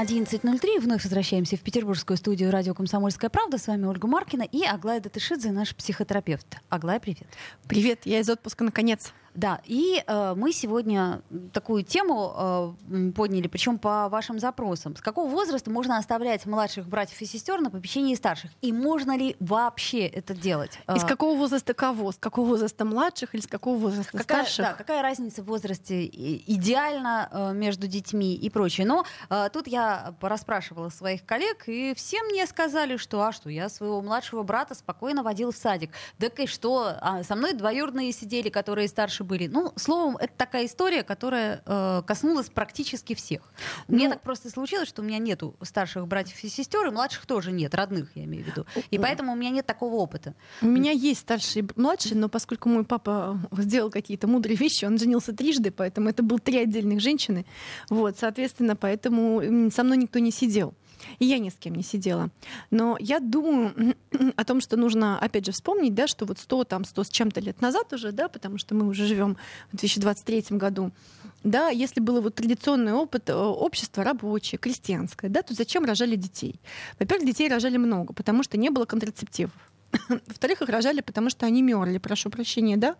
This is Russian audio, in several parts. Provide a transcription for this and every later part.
11.03. Вновь возвращаемся в петербургскую студию радио «Комсомольская правда». С вами Ольга Маркина и Аглая Датышидзе, наш психотерапевт. Аглая, привет. Привет, я из отпуска наконец. Да, и э, мы сегодня такую тему э, подняли, причем по вашим запросам. С какого возраста можно оставлять младших братьев и сестер на попечении старших? И можно ли вообще это делать? Из какого возраста кого? С какого возраста младших или с какого возраста какая, старших? Да, какая разница в возрасте идеально э, между детьми и прочее. Но э, тут я порасспрашивала своих коллег, и все мне сказали, что а что, я своего младшего брата спокойно водил в садик. Так и что, а, со мной двоюродные сидели, которые старше были. Ну, словом, это такая история, которая э, коснулась практически всех. Ну, Мне так просто случилось, что у меня нету старших братьев и сестер, и младших тоже нет, родных, я имею в виду. И поэтому у меня нет такого опыта. У меня есть старший и младший, но поскольку мой папа сделал какие-то мудрые вещи, он женился трижды, поэтому это был три отдельных женщины. Вот, соответственно, поэтому со мной никто не сидел. И я ни с кем не сидела. Но я думаю о том, что нужно, опять же, вспомнить, да, что вот 100, там, 100 с чем-то лет назад уже, да, потому что мы уже живем в 2023 году, да, если был вот традиционный опыт э, общества рабочее, крестьянское, да, то зачем рожали детей? Во-первых, детей рожали много, потому что не было контрацептивов. Во-вторых, их рожали, потому что они мерли, прошу прощения, да.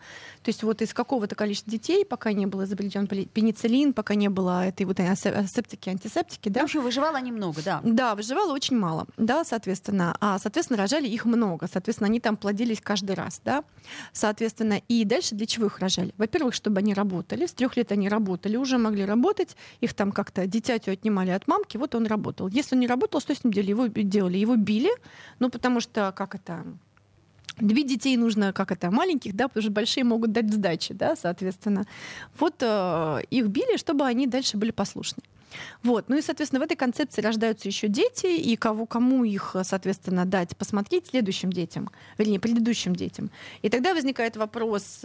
То есть вот из какого-то количества детей, пока не был изобретен пенициллин, пока не было этой вот асептики, антисептики, да. В общем, выживало немного, да. Да, выживало очень мало, да, соответственно. А, соответственно, рожали их много. Соответственно, они там плодились каждый раз, да. Соответственно, и дальше для чего их рожали? Во-первых, чтобы они работали. С трех лет они работали, уже могли работать. Их там как-то дитятю отнимали от мамки, вот он работал. Если он не работал, что с ним делали? Его делали, его били, ну, потому что, как это, Две детей нужно, как это, маленьких, да, потому что большие могут дать сдачи, да, соответственно. Вот э, их били, чтобы они дальше были послушны. Вот. Ну и, соответственно, в этой концепции рождаются еще дети, и кого, кому их, соответственно, дать посмотреть следующим детям, вернее, предыдущим детям. И тогда возникает вопрос,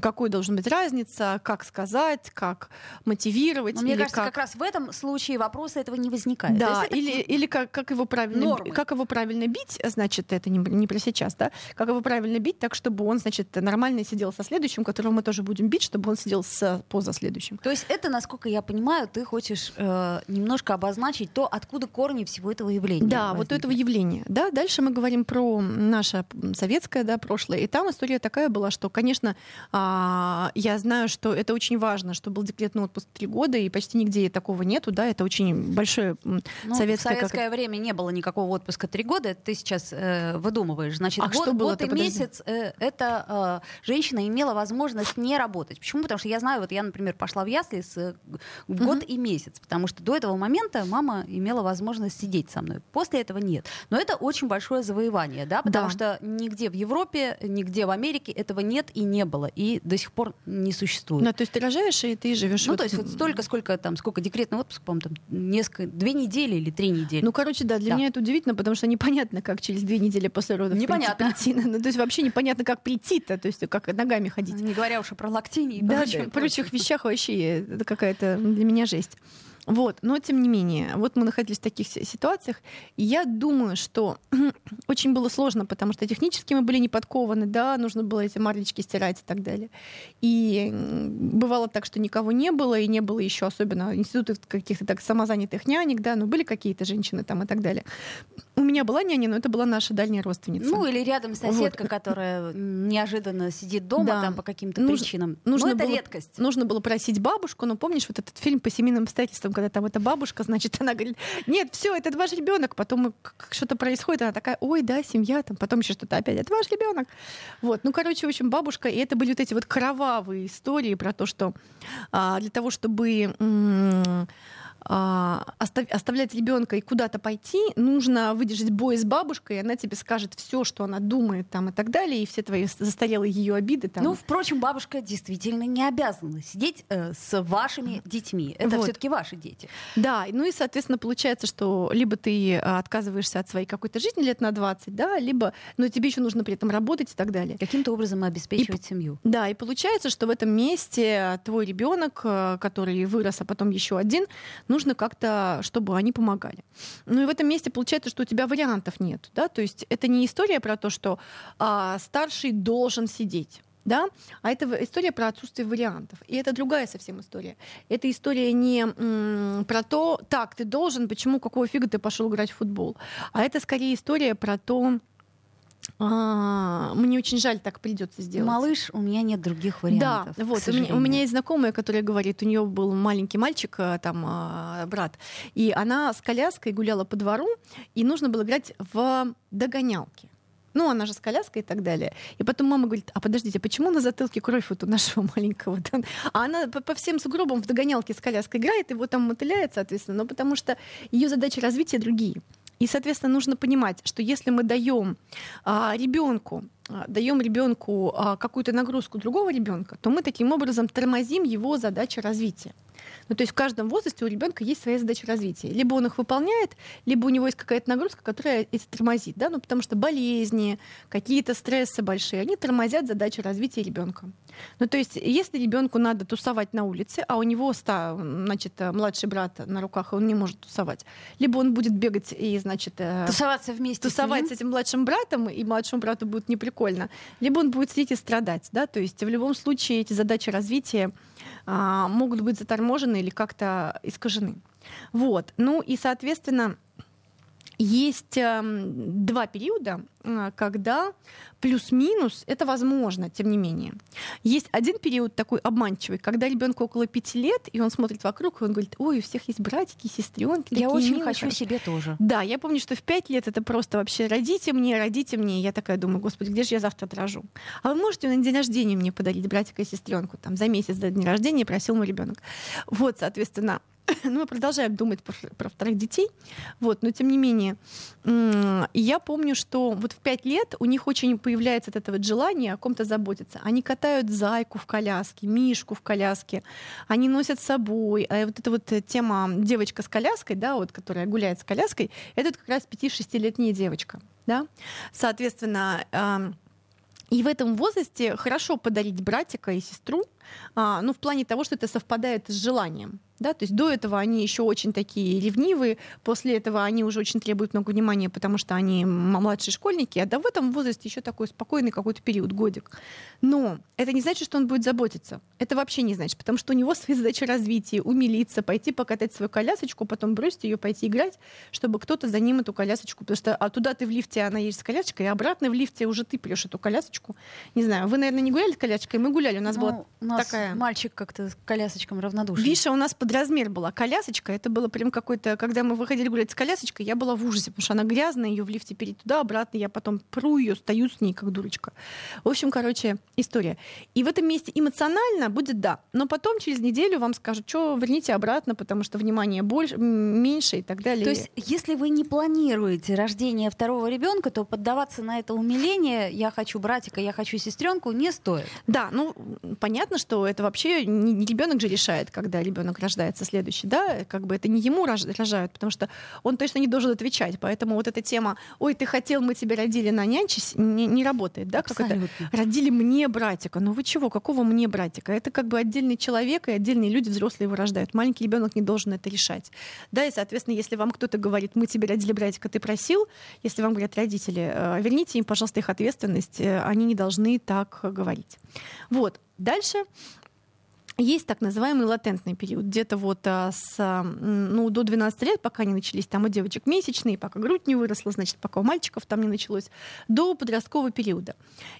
какой должна быть разница, как сказать, как мотивировать. Но мне кажется, как... как раз в этом случае вопроса этого не возникает. Да, или, это... или как, как, его правильно, как его правильно бить, значит, это не, не про сейчас, да, как его правильно бить так, чтобы он, значит, нормально сидел со следующим, которого мы тоже будем бить, чтобы он сидел с поза следующим. То есть это, насколько я понимаю, ты хочешь хочешь э, немножко обозначить то, откуда корни всего этого явления. Да, возникли. вот этого явления. Да, дальше мы говорим про наше советское да, прошлое. И там история такая была, что, конечно, э, я знаю, что это очень важно, что был декретный отпуск три года, и почти нигде такого нету. Да, это очень большое ну, советское... В советское как... время не было никакого отпуска три года. Это ты сейчас э, выдумываешь. Значит, а год, что было год и месяц э, эта э, женщина имела возможность не работать. Почему? Потому что я знаю, вот я, например, пошла в ясли с э, год mm-hmm. и месяц месяц, потому что до этого момента мама имела возможность сидеть со мной. После этого нет. Но это очень большое завоевание, да, потому да. что нигде в Европе, нигде в Америке этого нет и не было, и до сих пор не существует. Ну, то есть ты рожаешь, и ты живешь. Ну, вот... то есть вот столько, сколько там, сколько декретный отпуск, по-моему, там несколько, две недели или три недели. Ну, короче, да, для да. меня это удивительно, потому что непонятно, как через две недели после родов непонятно. прийти. Ну, то есть вообще непонятно, как прийти-то, то есть как ногами ходить. Не говоря уж про локтини и да, прочих, прочих вещах вообще это какая-то для меня жесть. Вот, но тем не менее, вот мы находились в таких ситуациях, и я думаю, что очень было сложно, потому что технически мы были не подкованы, да, нужно было эти марлечки стирать и так далее. И бывало так, что никого не было, и не было еще особенно институтов каких-то так самозанятых нянек, да, но были какие-то женщины там и так далее. У меня была няня, но это была наша дальняя родственница. Ну, или рядом соседка, вот. которая неожиданно сидит дома да. там по каким-то Нуж, причинам. Нужно но это было, редкость. Нужно было просить бабушку, но помнишь вот этот фильм по семейным обстоятельствам, когда там эта бабушка, значит, она говорит, нет, все, это ваш ребенок. Потом что-то происходит, она такая, ой, да, семья, там, потом еще что-то опять, это ваш ребенок. Вот, ну, короче, в общем, бабушка, и это были вот эти вот кровавые истории про то, что а, для того, чтобы м- оставлять ребенка и куда-то пойти, нужно выдержать бой с бабушкой, и она тебе скажет все, что она думает там и так далее, и все твои застарелые ее обиды. Там. Ну, впрочем, бабушка действительно не обязана сидеть э, с вашими детьми. Это вот. все-таки ваши дети. Да, ну и, соответственно, получается, что либо ты а, отказываешься от своей какой-то жизни лет на 20, да, либо, но тебе еще нужно при этом работать и так далее. Каким-то образом обеспечивать и, семью. Да, и получается, что в этом месте твой ребенок, э, который вырос, а потом еще один, нужно как-то, чтобы они помогали. Ну и в этом месте получается, что у тебя вариантов нет, да, то есть это не история про то, что а, старший должен сидеть да, а это история про отсутствие вариантов. И это другая совсем история. Это история не про то, так, ты должен, почему, какого фига ты пошел играть в футбол, а это скорее история про то, а, мне очень жаль, так придется сделать. Малыш, у меня нет других вариантов. Да, вот у меня, у меня есть знакомая, которая говорит, у нее был маленький мальчик, э, там а, брат, и она с коляской гуляла по двору, и нужно было играть в догонялки. Ну, она же с коляской и так далее. И потом мама говорит, а подождите, почему на затылке кровь вот у нашего маленького? А она по, по всем сугробам в догонялке с коляской играет, его там мотыляет, соответственно, но потому что ее задачи развития другие. И, соответственно, нужно понимать, что если мы даем а, ребенку а, даем ребенку а, какую-то нагрузку другого ребенка, то мы таким образом тормозим его задачи развития. Ну, то есть в каждом возрасте у ребенка есть своя задача развития. Либо он их выполняет, либо у него есть какая-то нагрузка, которая это тормозит. Да? Ну, потому что болезни, какие-то стрессы большие, они тормозят задачу развития ребенка. Ну, то есть, если ребенку надо тусовать на улице, а у него ста, значит, младший брат на руках, и он не может тусовать, либо он будет бегать и, значит, э, тусоваться вместе тусовать с, с этим младшим братом, и младшему брату будет неприкольно, либо он будет сидеть и страдать, да, то есть в любом случае эти задачи развития а, могут быть заторможены или как-то искажены. Вот. Ну и, соответственно, есть э, два периода, э, когда плюс-минус это возможно, тем не менее. Есть один период такой обманчивый, когда ребенку около пяти лет, и он смотрит вокруг, и он говорит, ой, у всех есть братики, сестренки. Я очень милые, хочу себе тоже. Да, я помню, что в пять лет это просто вообще родите мне, родите мне. Я такая думаю, господи, где же я завтра отражу? А вы можете на день рождения мне подарить братика и сестренку? Там за месяц до дня рождения просил мой ребенок. Вот, соответственно, ну, мы продолжаем думать про, про вторых детей, вот, но тем не менее, я помню, что вот в пять лет у них очень появляется от этого желание о ком-то заботиться. Они катают зайку в коляске, мишку в коляске, они носят с собой. А вот эта вот тема девочка с коляской, да, вот, которая гуляет с коляской, это как раз 5-6-летняя девочка, да. Соответственно, и в этом возрасте хорошо подарить братика и сестру, а, ну, в плане того, что это совпадает с желанием. Да, то есть до этого они еще очень такие ревнивые, после этого они уже очень требуют много внимания, потому что они младшие школьники, а да в этом возрасте еще такой спокойный какой-то период, годик. Но это не значит, что он будет заботиться. Это вообще не значит, потому что у него свои задачи развития, умилиться, пойти покатать свою колясочку, потом бросить ее, пойти играть, чтобы кто-то за ним эту колясочку, потому что а туда ты в лифте, она едет с колясочкой, и обратно в лифте уже ты прешь эту колясочку. Не знаю, вы, наверное, не гуляли с колясочкой, мы гуляли, у нас ну, была у нас такая... мальчик как-то с колясочкам равнодушен. Виша у нас под размер была. Колясочка, это было прям какой-то... Когда мы выходили гулять с колясочкой, я была в ужасе, потому что она грязная, ее в лифте перейти туда, обратно, я потом пру ее, стою с ней, как дурочка. В общем, короче, история. И в этом месте эмоционально будет да, но потом через неделю вам скажут, что верните обратно, потому что внимание больше, меньше и так далее. То есть, если вы не планируете рождение второго ребенка, то поддаваться на это умиление, я хочу братика, я хочу сестренку, не стоит. Да, ну понятно, что это вообще не, не ребенок же решает, когда ребенок рождается следующий, да, как бы это не ему рожают, потому что он точно не должен отвечать, поэтому вот эта тема, ой, ты хотел, мы тебя родили на нянчись, не, не работает, да, как это? Родили мне братика, ну вы чего, какого мне братика? Это как бы отдельный человек и отдельные люди взрослые его рождают, маленький ребенок не должен это решать, да, и соответственно, если вам кто-то говорит, мы тебе родили братика, ты просил, если вам говорят родители, э, верните им, пожалуйста, их ответственность, э, они не должны так говорить. Вот. Дальше есть так называемый латентный период, где-то вот а, с, ну, до 12 лет, пока не начались там у девочек месячные, пока грудь не выросла, значит, пока у мальчиков там не началось, до подросткового периода.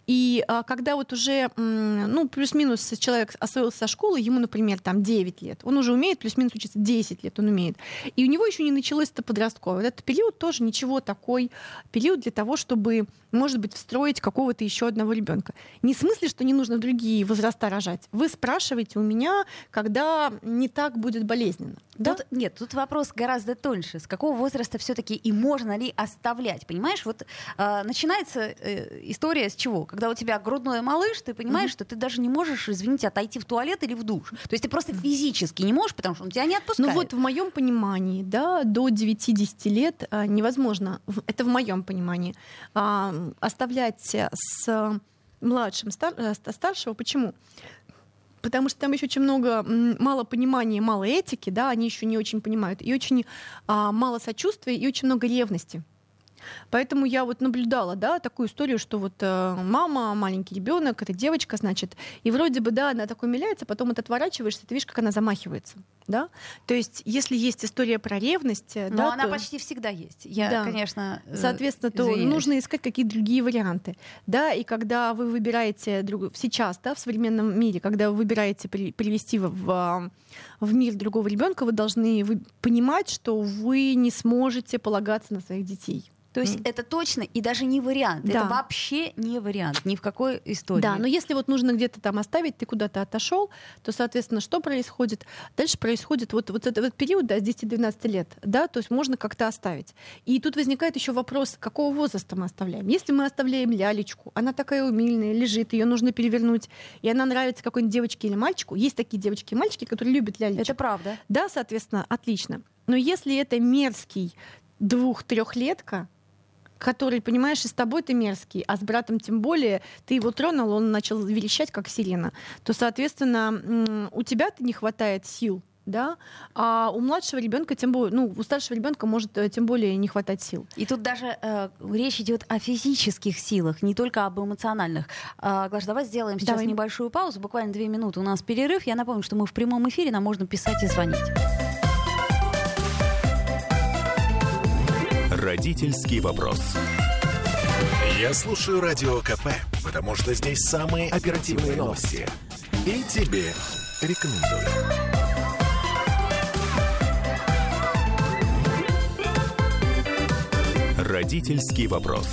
И а, когда вот уже, ну, плюс-минус человек освоился со школы, ему, например, там 9 лет, он уже умеет плюс-минус учиться 10 лет, он умеет. И у него еще не началось это подростковое. Этот период тоже ничего такой период для того, чтобы, может быть, встроить какого-то еще одного ребенка. Не в смысле, что не нужно другие возраста рожать. Вы спрашиваете у меня, когда не так будет болезненно. Да? Тут, нет, тут вопрос гораздо тоньше. С какого возраста все-таки и можно ли оставлять? Понимаешь, вот э, начинается э, история с чего? Когда у тебя грудной малыш, ты понимаешь, mm-hmm. что ты даже не можешь, извините, отойти в туалет или в душ. То есть ты просто физически не можешь, потому что он тебя не отпускает. Ну вот в моем понимании, да, до 9-10 лет э, невозможно, это в моем понимании, э, оставлять с младшим стар, э, старшего. Почему? Потому что там еще очень много мало понимания, мало этики, да, они еще не очень понимают, и очень а, мало сочувствия, и очень много ревности. Поэтому я вот наблюдала, да, такую историю, что вот э, мама, маленький ребенок, это девочка, значит, и вроде бы, да, она так умиляется, потом вот отворачиваешься, ты видишь, как она замахивается, да. То есть, если есть история про ревность, Но да, она то... почти всегда есть. Я, да. конечно, э, соответственно, то извиняюсь. нужно искать какие-то другие варианты, да. И когда вы выбираете друг... сейчас, да, в современном мире, когда вы выбираете при... привести в, в в мир другого ребенка, вы должны вы понимать, что вы не сможете полагаться на своих детей. То есть Mm. это точно и даже не вариант. Да. Это вообще не вариант ни в какой истории. Да, но если вот нужно где-то там оставить, ты куда-то отошел, то, соответственно, что происходит? Дальше происходит вот, вот этот вот период, да, с 10-12 лет, да, то есть можно как-то оставить. И тут возникает еще вопрос, какого возраста мы оставляем. Если мы оставляем лялечку, она такая умильная, лежит, ее нужно перевернуть, и она нравится какой-нибудь девочке или мальчику, есть такие девочки и мальчики, которые любят лялечку. Это правда. Да, соответственно, отлично. Но если это мерзкий двух-трехлетка, который, понимаешь, и с тобой ты мерзкий, а с братом тем более, ты его тронул, он начал верещать, как сирена, то, соответственно, у тебя-то не хватает сил, да, а у младшего ребенка тем более, ну, у старшего ребенка может э, тем более не хватать сил. И тут даже э, речь идет о физических силах, не только об эмоциональных. А, Глаш, давай сделаем сейчас Давай. небольшую паузу, буквально две минуты. У нас перерыв. Я напомню, что мы в прямом эфире, нам можно писать и звонить. Родительский вопрос. Я слушаю Радио КП, потому что здесь самые оперативные новости. И тебе рекомендую. Родительский вопрос.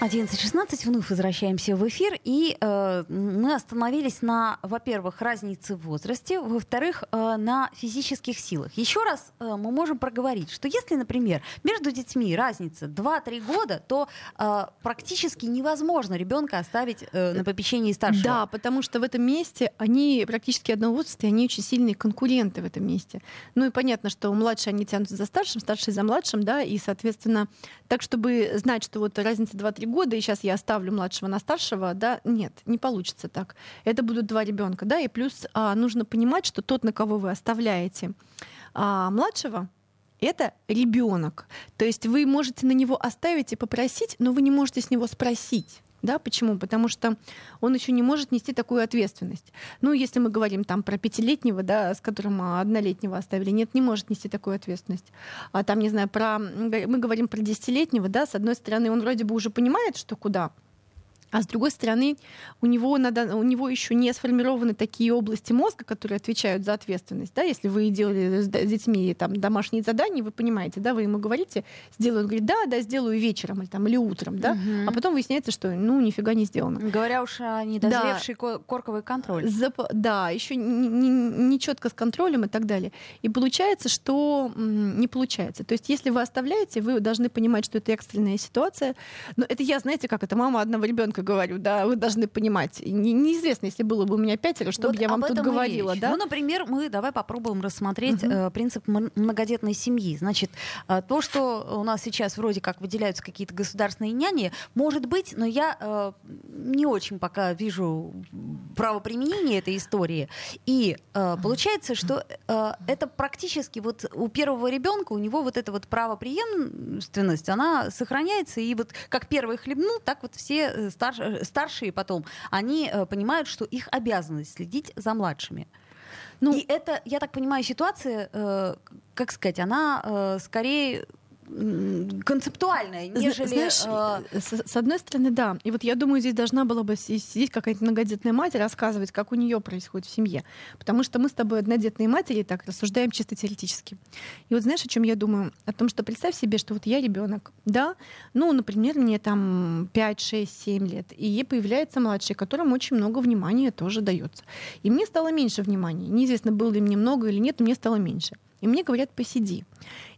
11.16, вновь возвращаемся в эфир, и э, мы остановились на, во-первых, разнице в возрасте, во-вторых, э, на физических силах. Еще раз э, мы можем проговорить, что если, например, между детьми разница 2-3 года, то э, практически невозможно ребенка оставить э, на попечении старшего. Да, потому что в этом месте они практически одного возраста, и они очень сильные конкуренты в этом месте. Ну и понятно, что младшие они тянутся за старшим, старшие за младшим, да, и, соответственно, так, чтобы знать, что вот разница 2-3 года, и сейчас я оставлю младшего на старшего, да, нет, не получится так. Это будут два ребенка, да, и плюс а, нужно понимать, что тот, на кого вы оставляете а, младшего, это ребенок. То есть вы можете на него оставить и попросить, но вы не можете с него спросить. Да, почему? Потому что он еще не может нести такую ответственность. Ну, если мы говорим там про пятилетнего, да, с которым а, однолетнего оставили, нет, не может нести такую ответственность. А там, не знаю, про мы говорим про десятилетнего, да, с одной стороны, он вроде бы уже понимает, что куда, а с другой стороны, у него, надо, у него еще не сформированы такие области мозга, которые отвечают за ответственность. Да? Если вы делали с детьми там, домашние задания, вы понимаете, да, вы ему говорите, сделаю, он говорит, да, да, сделаю вечером или, там, или утром, да? Мгм. а потом выясняется, что ну нифига не сделано. Говоря уж о недозревшей ко- корковый контроль. Зап- Да, еще не, не, не четко с контролем и так далее. И получается, что не получается. То есть, если вы оставляете, вы должны понимать, что это экстренная ситуация. Но это я, знаете, как это мама одного ребенка говорю, да, вы должны понимать. Не- неизвестно, если было бы у меня пятеро, что бы Вот я вам тут говорила, речь. да? Ну, например, мы давай попробуем рассмотреть Мгм. э, принцип многодетной семьи. Значит, э, то, что у нас сейчас вроде как выделяются какие-то государственные няни, может быть, но я э, не очень пока вижу правоприменение этой истории. И э, получается, что э, это практически вот у первого ребенка у него вот эта вот правопреемственность, она сохраняется, и вот как первый хлебнул, так вот все э, старш- э, старшие потом, они э, понимают, что их обязанность следить за младшими. Ну, и это, я так понимаю, ситуация, э, как сказать, она э, скорее концептуальное, нежели... Знаешь, э, с, с одной стороны, да. И вот я думаю, здесь должна была бы си- сидеть какая-то многодетная мать и рассказывать, как у нее происходит в семье. Потому что мы с тобой однодетные матери так рассуждаем чисто теоретически. И вот знаешь, о чем я думаю? О том, что представь себе, что вот я ребенок, да, ну, например, мне там 5, 6, 7 лет, и ей появляется младший, которому очень много внимания тоже дается. И мне стало меньше внимания. Неизвестно, было ли мне много или нет, но мне стало меньше. И мне говорят, посиди.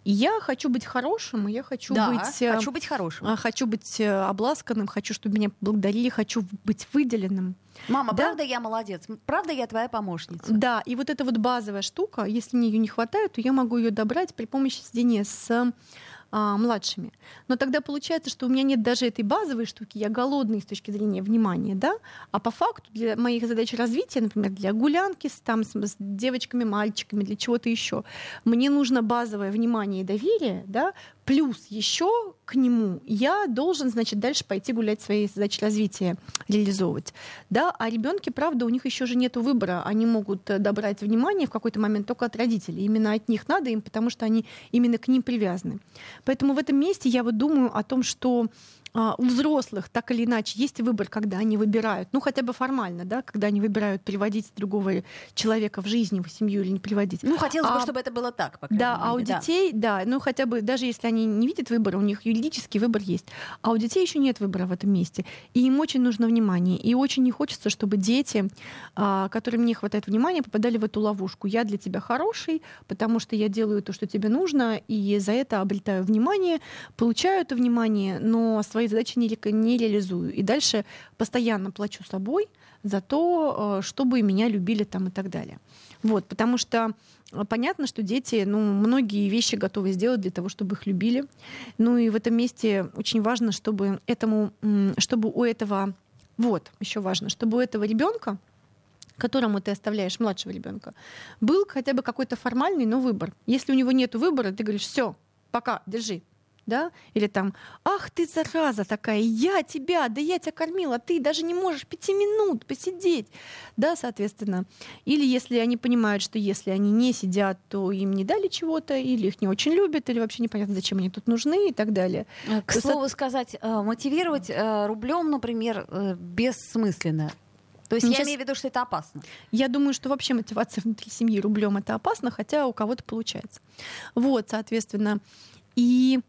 И я хочу быть хорошим, и я хочу да, быть... э, хочу быть хорошим. а, Хочу быть э, обласканным, хочу, чтобы меня благодарили, хочу быть выделенным. Мама, да. правда я молодец? Правда я твоя помощница? Да, и вот эта вот базовая штука, если мне ее не хватает, то я могу ее добрать при помощи сидения с а, младшими. Но тогда получается, что у меня нет даже этой базовой штуки, я голодный с точки зрения внимания, да, а по факту для моих задач развития, например, для гулянки с, там, с, с девочками, мальчиками, для чего-то еще, мне нужно базовое внимание и доверие, да, плюс еще к нему я должен, значит, дальше пойти гулять свои задачи развития, реализовывать. Да, а ребенки, правда, у них еще же нет выбора. Они могут э, добрать внимание в какой-то момент только от родителей. Именно от них надо им, потому что они именно к ним привязаны. Поэтому в этом месте я вот думаю о том, что у взрослых так или иначе есть выбор, когда они выбирают, ну хотя бы формально, да, когда они выбирают приводить другого человека в жизнь, в семью или не приводить. Ну, хотелось бы, А- чтобы это было так, по Да, а у мере, да. детей, да. ну хотя бы даже если они не видят выбора, у них юридический выбор есть. А у детей еще нет выбора в этом месте. И им очень нужно внимание. И очень не хочется, чтобы дети, а, которым не хватает внимания, попадали в эту ловушку. Я для тебя хороший, потому что я делаю то, что тебе нужно, и за это обретаю внимание, получаю это внимание, но свои задачи не, не реализую. И дальше постоянно плачу собой за то, э, чтобы меня любили там и так далее. Вот, потому что э, понятно, что дети, ну, многие вещи готовы сделать для того, чтобы их любили. Ну и в этом месте очень важно, чтобы этому, чтобы у этого, вот, еще важно, чтобы у этого ребенка которому ты оставляешь младшего ребенка, был хотя бы какой-то формальный, но выбор. Если у него нет выбора, ты говоришь, все, пока, держи. Да? Или там, ах ты зараза такая, я тебя, да я тебя кормила, ты даже не можешь пяти минут посидеть. Да, соответственно. Или если они понимают, что если они не сидят, то им не дали чего-то, или их не очень любят, или вообще непонятно, зачем они тут нужны и так далее. Э, К То слову сказать, э, мотивировать э, рублем, например, бессмысленно. То есть Ну, я имею в виду, что это опасно. Я думаю, что вообще мотивация внутри семьи рублем это опасно, хотя у кого-то получается. Вот, соответственно. И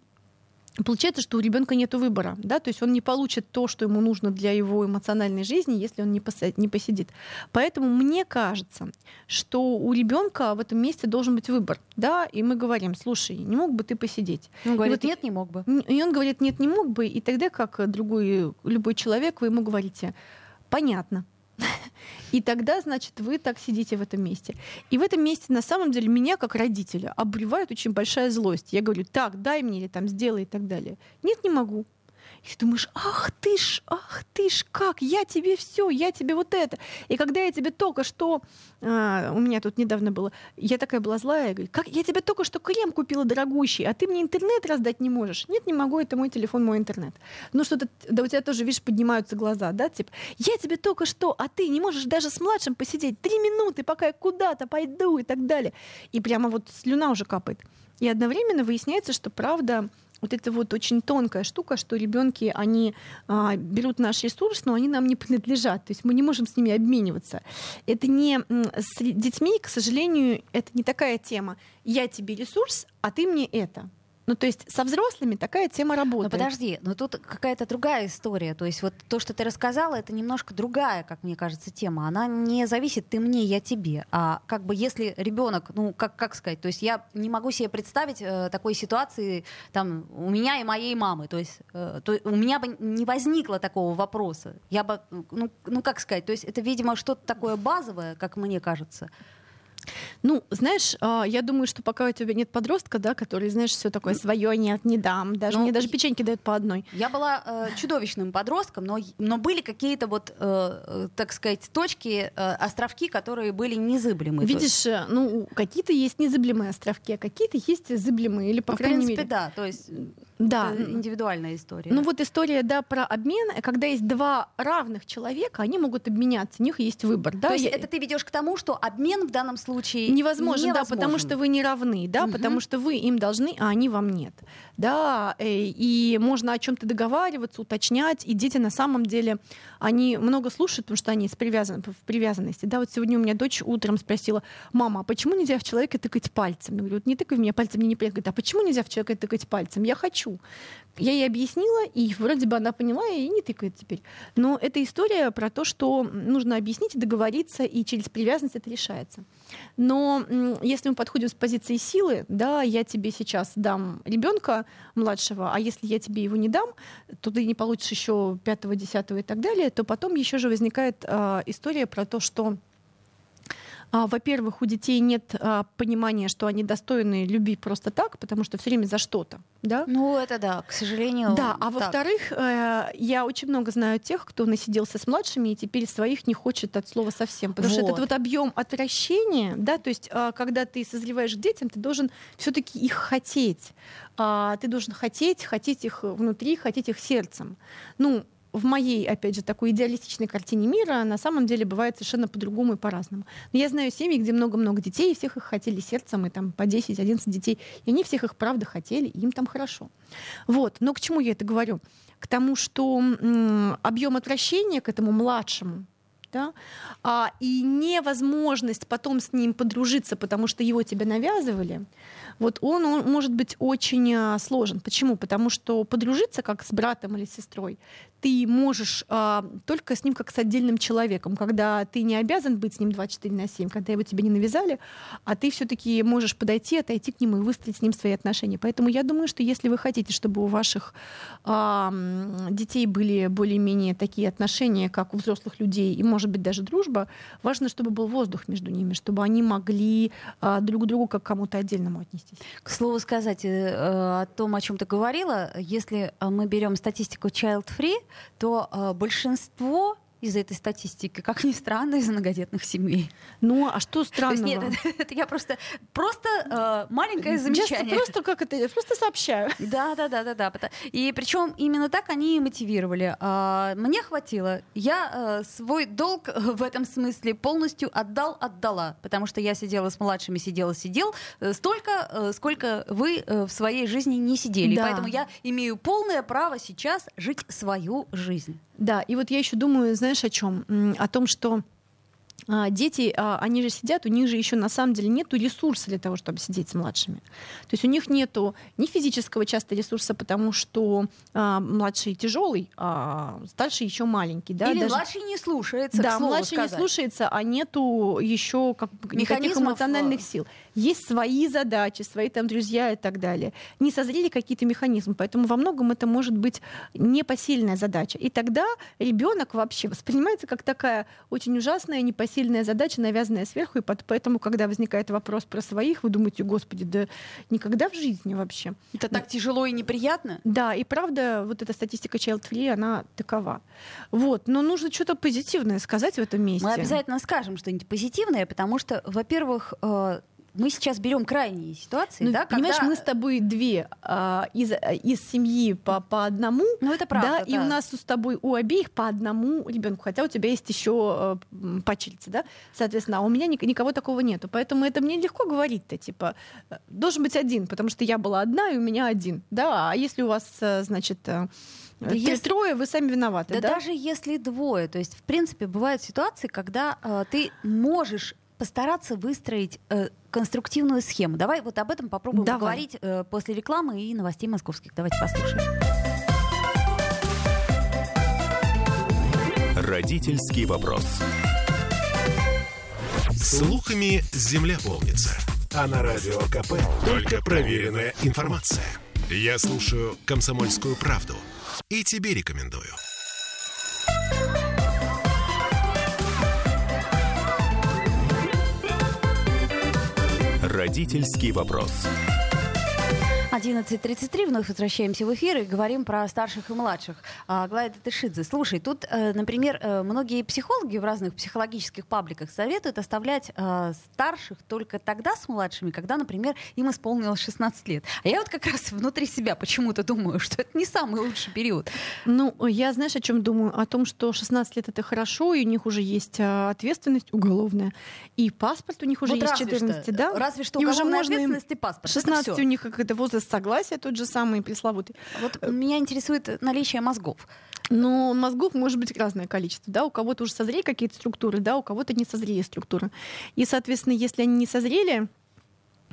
Получается, что у ребенка нет выбора, да, то есть он не получит то, что ему нужно для его эмоциональной жизни, если он не, посидит. Поэтому мне кажется, что у ребенка в этом месте должен быть выбор, да, и мы говорим, слушай, не мог бы ты посидеть? Он говорит, вот нет, не мог бы. И он говорит, нет, не мог бы, и тогда, как другой, любой человек, вы ему говорите, понятно. И тогда, значит, вы так сидите в этом месте. И в этом месте, на самом деле, меня, как родителя, обуревает очень большая злость. Я говорю, так, дай мне или там сделай и так далее. Нет, не могу. И ты думаешь, ах ты ж, ах ты ж, как, я тебе все, я тебе вот это. И когда я тебе только что, а, у меня тут недавно было, я такая была злая, я говорю, как, я тебе только что крем купила дорогущий, а ты мне интернет раздать не можешь. Нет, не могу, это мой телефон, мой интернет. Ну что-то, да у тебя тоже, видишь, поднимаются глаза, да, типа, я тебе только что, а ты не можешь даже с младшим посидеть три минуты, пока я куда-то пойду и так далее. И прямо вот слюна уже капает. И одновременно выясняется, что правда вот это вот очень тонкая штука, что ребенки, они а, берут наш ресурс, но они нам не принадлежат, то есть мы не можем с ними обмениваться. Это не с детьми, к сожалению, это не такая тема. Я тебе ресурс, а ты мне это. Ну, то есть со взрослыми такая тема Но работает. подожди, но тут какая-то другая история. То есть вот то, что ты рассказала, это немножко другая, как мне кажется, тема. Она не зависит ты мне, я тебе. А как бы если ребенок, ну как, как сказать, то есть я не могу себе представить э, такой ситуации там у меня и моей мамы. То есть э, то, у меня бы не возникло такого вопроса. Я бы, ну, ну как сказать, то есть это, видимо, что-то такое базовое, как мне кажется. Ну, знаешь, а, я думаю, что пока у тебя нет подростка, да, который, знаешь, все такое свое нет, не дам. Даже Ну, мне даже печеньки дают по одной. Я была э, чудовищным подростком, но, но были какие-то вот, э, э, так сказать, точки, э, островки, которые были незыблемы. Видишь, э, ну, какие-то есть незыблемые островки, а какие-то есть зыблемые, или, по ну, в крайней принципе, мере. да. То есть, Да. Это индивидуальная история. Ну вот история, да, про обмен, когда есть два равных человека, они могут обменяться, у них есть выбор. Да? То есть Я- это ты ведешь к тому, что обмен в данном случае Невозможно, да, невозможен. потому что вы не равны, да, Мгм. потому что вы им должны, а они вам нет. Да, э, и можно о чем-то договариваться, уточнять, и дети на самом деле, они много слушают, потому что они с привязан, в привязанности. Да, вот сегодня у меня дочь утром спросила, мама, а почему нельзя в человека тыкать пальцем? Я говорю, вот не тыкай в меня пальцем, мне неприятно. Говорит, а почему нельзя в человека тыкать пальцем? Я хочу. Я ей объяснила, и вроде бы она поняла, и не тыкает теперь. Но это история про то, что нужно объяснить договориться, и через привязанность это решается. Но если мы подходим с позиции силы, да, я тебе сейчас дам ребенка младшего, а если я тебе его не дам, то ты не получишь еще пятого, десятого и так далее, то потом еще же возникает а, история про то, что во-первых, у детей нет а, понимания, что они достойны любви просто так, потому что все время за что-то, да? Ну, это да, к сожалению. Да, а во-вторых, э, я очень много знаю тех, кто насиделся с младшими и теперь своих не хочет от слова совсем. Потому что Вот. этот вот объем отвращения, да, то есть э, когда ты созреваешь к детям, ты должен все-таки их хотеть. А, ты должен хотеть, хотеть их внутри, хотеть их сердцем. Ну, в моей, опять же, такой идеалистичной картине мира на самом деле бывает совершенно по-другому и по-разному. Но я знаю семьи, где много-много детей, и всех их хотели сердцем, и там по 10-11 детей, и они всех их правда хотели, и им там хорошо. Вот. Но к чему я это говорю? К тому, что объем отвращения к этому младшему, да, а, и невозможность потом с ним подружиться, потому что его тебе навязывали, вот он, он может быть очень а, сложен. Почему? Потому что подружиться как с братом или сестрой ты можешь а, только с ним как с отдельным человеком, когда ты не обязан быть с ним 24 на 7, когда его тебе не навязали, а ты все-таки можешь подойти, отойти к нему и выстроить с ним свои отношения. Поэтому я думаю, что если вы хотите, чтобы у ваших а, детей были более-менее такие отношения, как у взрослых людей, и, может быть, даже дружба, важно, чтобы был воздух между ними, чтобы они могли а, друг другу как кому-то отдельному отнестись. К слову сказать э, о том, о чем ты говорила, если э, мы берем статистику Child Free, то э, большинство из этой статистики, как ни странно, из многодетных семей. Ну, а что есть странного? нет, это, это я просто просто э, маленькое Just замечание. Просто как это, просто сообщаю. Да, да, да, да, да. И причем именно так они и мотивировали. А, Мне хватило. Я э, свой долг э, в этом смысле полностью отдал, отдала. Потому что я сидела с младшими, сидела, сидел э, столько, э, сколько вы э, в своей жизни не сидели. Да. Поэтому я имею полное право сейчас жить свою жизнь. Да, и вот я еще думаю, знаешь, о чем? О том, что а, дети, а, они же сидят, у них же еще на самом деле нету ресурса для того, чтобы сидеть с младшими. То есть у них нету ни физического часто ресурса, потому что а, младший тяжелый, а старший еще маленький. Да, Или даже- младший не слушается, да, младший сказать. не слушается, а нету еще как бы никаких эмоциональных э, сил. Есть свои задачи, свои там друзья и так далее. Не созрели какие-то механизмы, поэтому во многом это может быть непосильная задача. И тогда ребенок вообще воспринимается как такая очень ужасная непосильная задача, навязанная сверху, и поэтому, когда возникает вопрос про своих, вы думаете, господи, да никогда в жизни вообще. Это так тяжело и неприятно. Да, и правда, вот эта статистика Child Free, она такова. Вот, но нужно что-то позитивное сказать в этом месте. Мы обязательно скажем что-нибудь позитивное, потому что, во-первых, э, мы сейчас берем крайние ситуации, Ну, да, понимаешь, когда- мы с тобой две а, из, из семьи по, по одному, Ну, это правда, да, и да. у нас с тобой у обеих по одному ребенку, хотя у тебя есть еще э, пачерица, да, соответственно, а у меня ник- никого такого нету, поэтому это мне легко говорить-то, типа, э, должен быть один, потому что я была одна, и у меня один, да, а если у вас, э, значит, э, Да три- если- трое, вы сами виноваты, Да, да? даже если двое. То есть, в принципе, бывают ситуации, когда э, ты можешь постараться выстроить э, конструктивную схему. Давай вот об этом попробуем Давай. поговорить э, после рекламы и новостей московских. Давайте послушаем. Родительский вопрос. Слухами земля полнится. А на радио КП только проверенная информация. Я слушаю «Комсомольскую правду» и тебе рекомендую. А 11.33, вновь возвращаемся в эфир и говорим про старших и младших. А, Глайда Тышидзе, слушай, тут, э, например, э, многие психологи в разных психологических пабликах советуют оставлять э, старших только тогда с младшими, когда, например, им исполнилось 16 лет. А я вот как раз внутри себя почему-то думаю, что это не самый лучший период. Ну, я знаешь, о чем думаю? О том, что 16 лет это хорошо, и у них уже есть а, ответственность уголовная, и паспорт у них уже Вот есть разве 14, что, да? Разве что И уже можно ответственность и паспорт. Это 16 всё. у них какой-то возраст согласия, тот же самый пресловутый. Вот меня интересует наличие мозгов. Но мозгов может быть разное количество. Да? У кого-то уже созрели какие-то структуры, да, у кого-то не созрели структуры. И, соответственно, если они не созрели,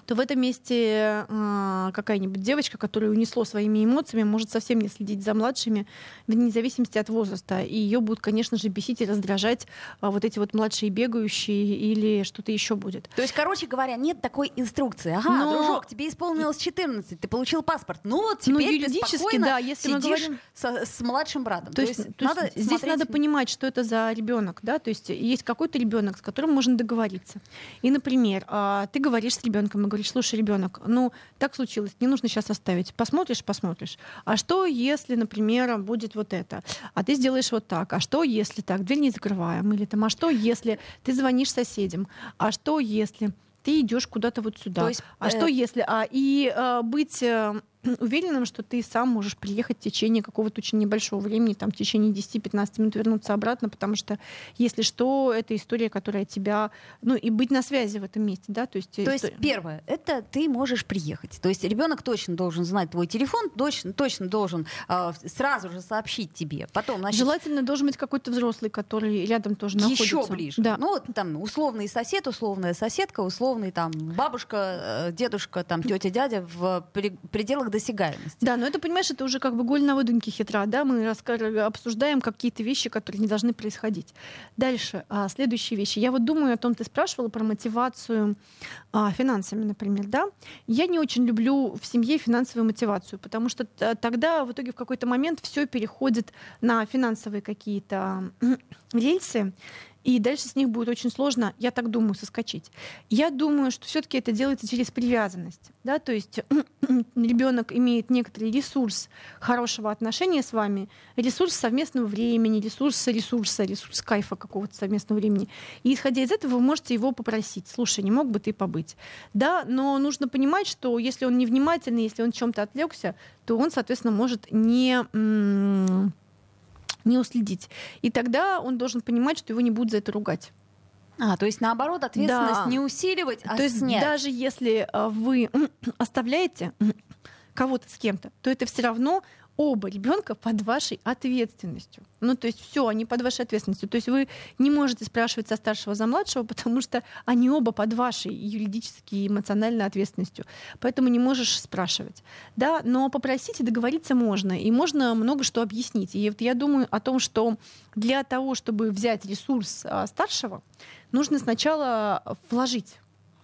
то в этом месте а, какая-нибудь девочка, которая унесло своими эмоциями, может совсем не следить за младшими, вне зависимости от возраста. И ее будут, конечно же, бесить и раздражать а, вот эти вот младшие бегающие или что-то еще будет. То есть, короче говоря, нет такой инструкции. Ага, Но- дружок, тебе исполнилось 14, ты получил паспорт. Ну вот теперь Ну, ты юридически, спокойно да, если сидишь говорим- со- с младшим братом. То, есть, то есть здесь смотреть- надо понимать, что это за ребенок, да, то есть есть какой-то ребенок, с которым можно договориться. И, например, а, ты говоришь с ребенком и говоришь, слушай, ребенок, ну так случилось, не нужно сейчас оставить, посмотришь, посмотришь. А что, если, например, будет вот это, а ты сделаешь вот так, а что, если так, дверь не закрываем, или там, а что, если ты звонишь соседям, а что, если ты идешь куда-то вот сюда, То есть, а э, что, если, а и э, быть э, уверенным, что ты сам можешь приехать в течение какого-то очень небольшого времени, там, в течение 10-15 минут вернуться обратно, потому что, если что, это история, которая тебя... Ну, и быть на связи в этом месте, да, то есть... То есть, история- первое, это ты можешь приехать. То есть ребенок точно должен знать твой телефон, точно, точно должен а, сразу же сообщить тебе. Потом, значит, Желательно должен быть какой-то взрослый, который рядом тоже находится. еще ближе. Да. Ну, вот там условный сосед, условная соседка, условный там бабушка, э, дедушка, там тетя, дядя в пре- пределах досягаемости. Да, но это, понимаешь, это уже как бы голь на выдумке хитра, да, мы обсуждаем какие-то вещи, которые не должны происходить. Дальше, а, следующие вещи. Я вот думаю о том, ты спрашивала про мотивацию а, финансами, например, да. Я не очень люблю в семье финансовую мотивацию, потому что тогда в итоге в какой-то момент все переходит на финансовые какие-то рельсы, и дальше с них будет очень сложно, я так думаю, соскочить. Я думаю, что все-таки это делается через привязанность. Да? То есть ребенок имеет некоторый ресурс хорошего отношения с вами, ресурс совместного времени, ресурс ресурса, ресурс кайфа какого-то совместного времени. И исходя из этого вы можете его попросить, слушай, не мог бы ты побыть? Да, но нужно понимать, что если он невнимательный, если он чем-то отвлекся, то он, соответственно, может не не уследить. И тогда он должен понимать, что его не будут за это ругать. А, то есть наоборот, ответственность Да. не усиливать, а То есть снять. даже если а, вы оставляете кого-то с кем-то, то это все равно оба ребенка под вашей ответственностью. Ну, то есть все, они под вашей ответственностью. То есть вы не можете спрашивать со старшего за младшего, потому что они оба под вашей юридической и эмоциональной ответственностью. Поэтому не можешь спрашивать. Да, но попросить и договориться можно. И можно много что объяснить. И вот я думаю о том, что для того, чтобы взять ресурс а, старшего, нужно сначала вложить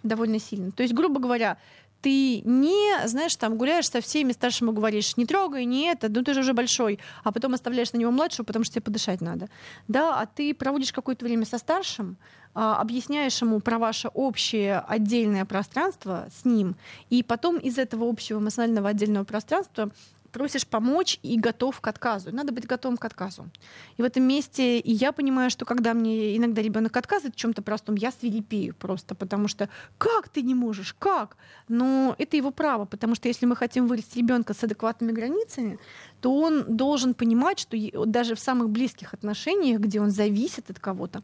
довольно сильно. То есть, грубо говоря, ты не, знаешь, там гуляешь со всеми, старшему говоришь, не трогай, не это, ну ты же уже большой, а потом оставляешь на него младшего, потому что тебе подышать надо. Да, а ты проводишь какое-то время со старшим, а, объясняешь ему про ваше общее отдельное пространство с ним, и потом из этого общего эмоционального отдельного пространства просишь помочь и готов к отказу. Надо быть готовым к отказу. И в этом месте и я понимаю, что когда мне иногда ребенок отказывает в чем-то простом, я свирепею просто, потому что как ты не можешь, как? Но это его право, потому что если мы хотим вырастить ребенка с адекватными границами, то он должен понимать, что даже в самых близких отношениях, где он зависит от кого-то,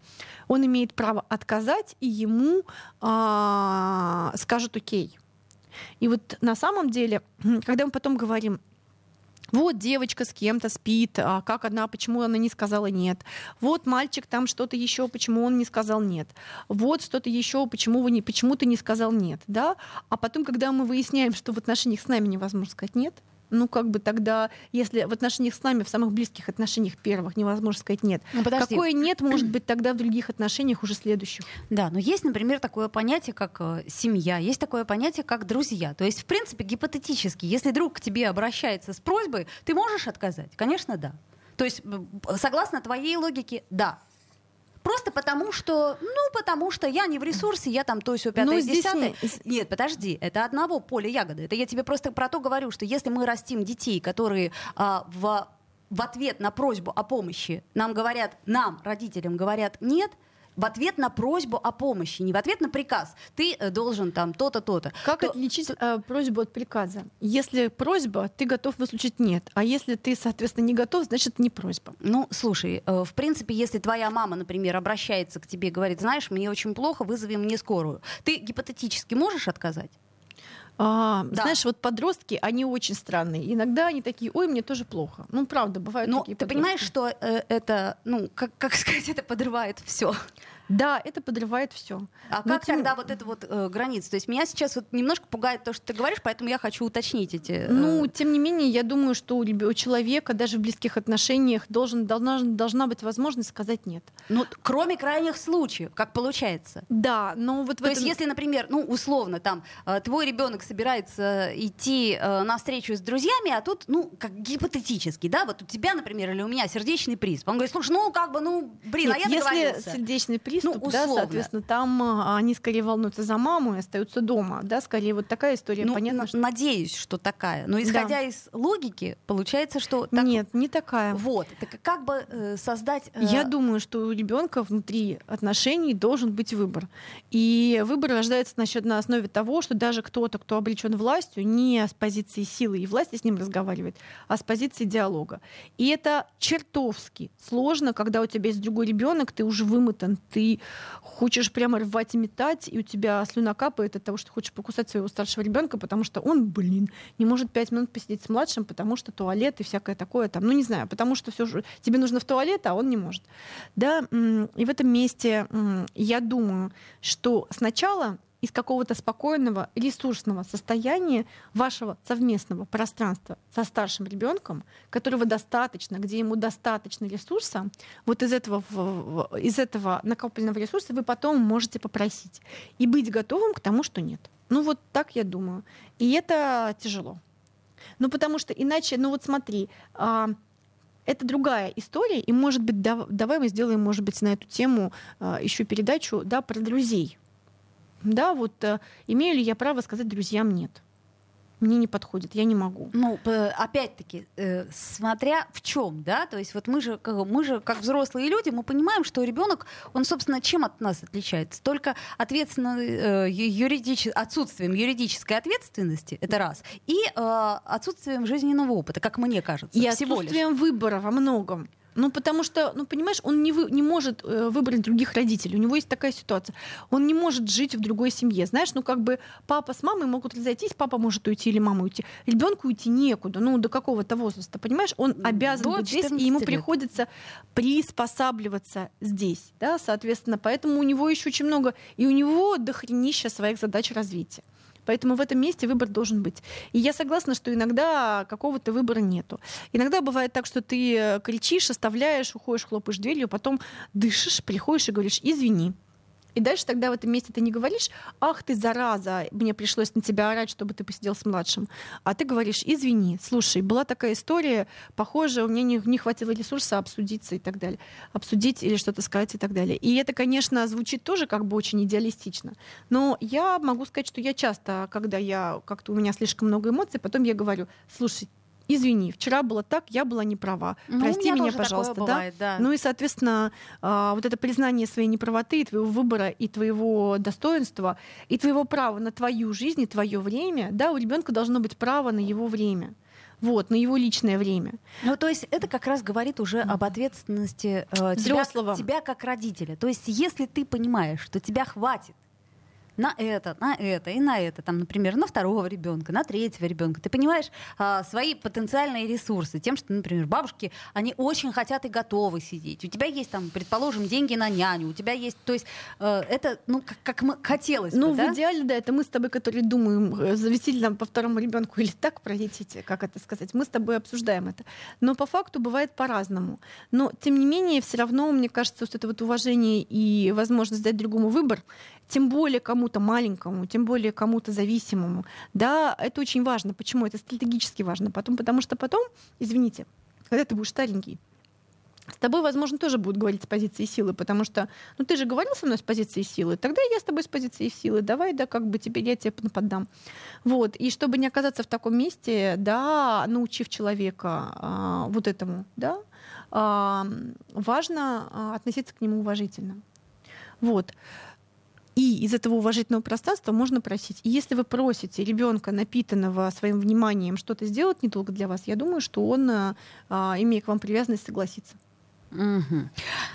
он имеет право отказать, и ему а, скажут окей. И вот на самом деле, когда мы потом говорим, вот девочка с кем-то спит, а как одна, почему она не сказала нет. Вот мальчик там что-то еще, почему он не сказал нет. Вот что-то еще, почему, вы не, почему ты не сказал нет. Да? А потом, когда мы выясняем, что в отношениях с нами невозможно сказать нет, ну, как бы тогда, если в отношениях с нами, в самых близких отношениях первых невозможно сказать нет, Ну, подожди. какое нет может быть тогда в других отношениях уже следующих? Да, но есть, например, такое понятие, как э, семья, есть такое понятие, как друзья. То есть, в принципе, гипотетически, если друг к тебе обращается с просьбой, ты можешь отказать? Конечно, да. То есть, согласно твоей логике, да. Просто потому что, ну, потому что я не в ресурсе, я там то все пятое, Ну, десятое. не- Нет, подожди, это одного поля ягоды. Это я тебе просто про то говорю, что если мы растим детей, которые а, в, в ответ на просьбу о помощи нам говорят, нам, родителям, говорят нет, в ответ на просьбу о помощи, не в ответ на приказ, ты э, должен там то-то, то-то. Как то- отличить э, просьбу от приказа? Если просьба, ты готов выслушать нет. А если ты, соответственно, не готов, значит, не просьба. Ну, слушай, э, в принципе, если твоя мама, например, обращается к тебе и говорит, знаешь, мне очень плохо, вызови мне скорую, ты гипотетически можешь отказать? А, Да. Знаешь, вот подростки, они очень странные. Иногда они такие, ой, мне тоже плохо. Ну, правда, бывают Но такие ты подростки. понимаешь, что э, это, ну, как, как сказать, это подрывает все. Да, это подрывает все. А Но как тем- тогда вот эта вот э, граница? То есть меня сейчас вот немножко пугает то, что ты говоришь, поэтому я хочу уточнить эти. э, Ну, тем не менее, я думаю, что у, у человека даже в близких отношениях должен, должна, должна быть возможность сказать нет. ну, кроме крайних случаев, как получается. Да, но вот То есть, этом- если, например, ну, условно, там, э, твой ребенок собирается идти э, на встречу с друзьями, а тут, ну, как гипотетически, да, вот у тебя, например, или у меня сердечный приступ. Он говорит, слушай, ну, как бы, ну, блин, а Нет, я если договорился. сердечный приступ, Ну, да, условно. соответственно, там а, они скорее волнуются за маму и остаются дома, да, скорее вот такая история. Ну, Понятно, что надеюсь, что такая. Но исходя из логики, получается, что так- нет, не такая. Вот, так как бы э, создать... э, Я думаю, что у ребенка внутри отношений должен быть выбор. И выбор рождается насчет на основе того, что даже кто-то, кто обречен властью, не с позиции силы и власти с ним разговаривает, а с позиции диалога. И это чертовски сложно, когда у тебя есть другой ребенок, ты уже вымотан, ты хочешь прямо рвать и метать, и у тебя слюна капает от того, что хочешь покусать своего старшего ребенка, потому что он, блин, не может пять минут посидеть с младшим, потому что туалет и всякое такое там. Ну, не знаю, потому что все же тебе нужно в туалет, а он не может. Да, и в этом месте я думаю, что сначала из какого-то спокойного, ресурсного состояния вашего совместного пространства со старшим ребенком, которого достаточно, где ему достаточно ресурса, вот из этого, из этого накопленного ресурса вы потом можете попросить и быть готовым к тому, что нет. Ну вот так я думаю. И это тяжело. Ну потому что иначе, ну вот смотри, а, это другая история, и, может быть, дав- давай мы сделаем, может быть, на эту тему а, еще передачу, да, про друзей. Да, вот а, имею ли я право сказать друзьям нет? Мне не подходит, я не могу. Ну, опять-таки, э, смотря в чем, да, то есть вот мы же, как, мы же как взрослые люди, мы понимаем, что ребенок, он, собственно, чем от нас отличается? Только ответственно, э, юридич- отсутствием юридической ответственности, это раз, и э, отсутствием жизненного опыта, как мне кажется, И всего лишь. отсутствием выбора во многом. Ну, потому что, ну, понимаешь, он не, вы, не может э, выбрать других родителей. У него есть такая ситуация. Он не может жить в другой семье. Знаешь, ну, как бы папа с мамой могут разойтись, папа может уйти или мама уйти. Ребенку уйти некуда, ну, до какого-то возраста, понимаешь? Он обязан до быть здесь, и 14 ему лет. приходится приспосабливаться здесь, да, соответственно. Поэтому у него еще очень много, и у него дохренища своих задач развития. Поэтому в этом месте выбор должен быть. И я согласна, что иногда какого-то выбора нету. Иногда бывает так, что ты э, кричишь, оставляешь, уходишь, хлопаешь дверью, потом дышишь, приходишь и говоришь «извини». И дальше тогда в этом месте ты не говоришь «ах ты, зараза, мне пришлось на тебя орать, чтобы ты посидел с младшим», а ты говоришь «извини, слушай, была такая история, похоже, у меня не, не хватило ресурса обсудиться и так далее, обсудить или что-то сказать и так далее». И это, конечно, звучит тоже как бы очень идеалистично, но я могу сказать, что я часто, когда я как-то у меня слишком много эмоций, потом я говорю «слушай, извини, вчера было так, я была не права, Ну, прости меня, такое пожалуйста». да? бывает, да. Ну и, соответственно, а, вот это признание своей неправоты, и твоего выбора, и твоего достоинства, и твоего права на твою жизнь, и твое время, да, у ребенка должно быть право на его время. Вот, на его личное время. Ну, то есть это как раз говорит уже об ответственности э, тебя, тебя как родителя. То есть если ты понимаешь, что тебя хватит на это, на это и на это, там, например, на второго ребенка, на третьего ребенка. Ты понимаешь а, свои потенциальные ресурсы тем, что, например, бабушки, они очень хотят и готовы сидеть. У тебя есть там, предположим, деньги на няню, у тебя есть, то есть э, это, ну, как, как мы хотелось Ну, бы, да? в идеале, да, это мы с тобой, которые думаем, э, завести ли нам по второму ребенку или так пройти, как это сказать. Мы с тобой обсуждаем это. Но по факту бывает по-разному. Но, тем не менее, все равно, мне кажется, вот это вот уважение и возможность дать другому выбор, тем более кому-то маленькому, тем более кому-то зависимому, да, это очень важно. Почему? Это стратегически важно. Потом, потому что потом, извините, когда ты будешь старенький, с тобой, возможно, тоже будут говорить с позиции силы, потому что, ну, ты же говорил со мной с позиции силы, тогда я с тобой с позиции силы, давай, да, как бы теперь я тебе поддам. Вот, и чтобы не оказаться в таком месте, да, научив человека а, вот этому, да, а, важно а, относиться к нему уважительно. Вот. И из этого уважительного пространства можно просить. И если вы просите ребенка, напитанного своим вниманием, что-то сделать не только для вас, я думаю, что он, а, имея к вам привязанность, согласится. Угу.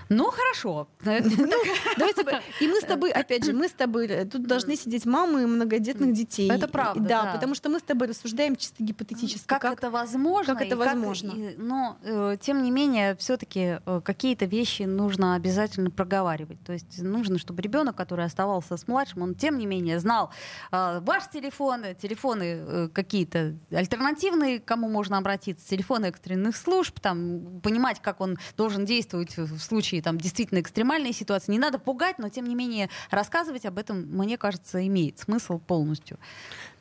Ну хорошо. Ну, давайте и мы с тобой, опять же, мы с тобой э, тут должны сидеть мамы многодетных детей. Это правда. Да, да, потому что мы с тобой рассуждаем чисто гипотетически. Как, как это возможно? Как это возможно? Как, но э, тем не менее, все-таки э, какие-то вещи нужно обязательно проговаривать. То есть нужно, чтобы ребенок, который оставался с младшим, он тем не менее знал э, ваш телефон, телефоны какие-то альтернативные, кому можно обратиться, телефоны экстренных служб, там понимать, как он должен должен действовать в случае там, действительно экстремальной ситуации. Не надо пугать, но тем не менее рассказывать об этом, мне кажется, имеет смысл полностью.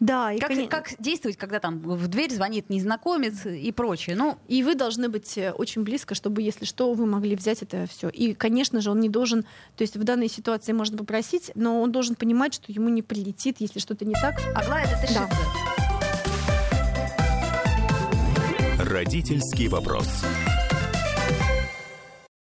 Да, и как, кон... как действовать, когда там в дверь звонит незнакомец и прочее. Ну, и вы должны быть э, очень близко, чтобы, если что, вы могли взять это все. И, конечно же, он не должен, то есть в данной ситуации можно попросить, но он должен понимать, что ему не прилетит, если что-то не так. Аглая, это ты да. Родительский вопрос.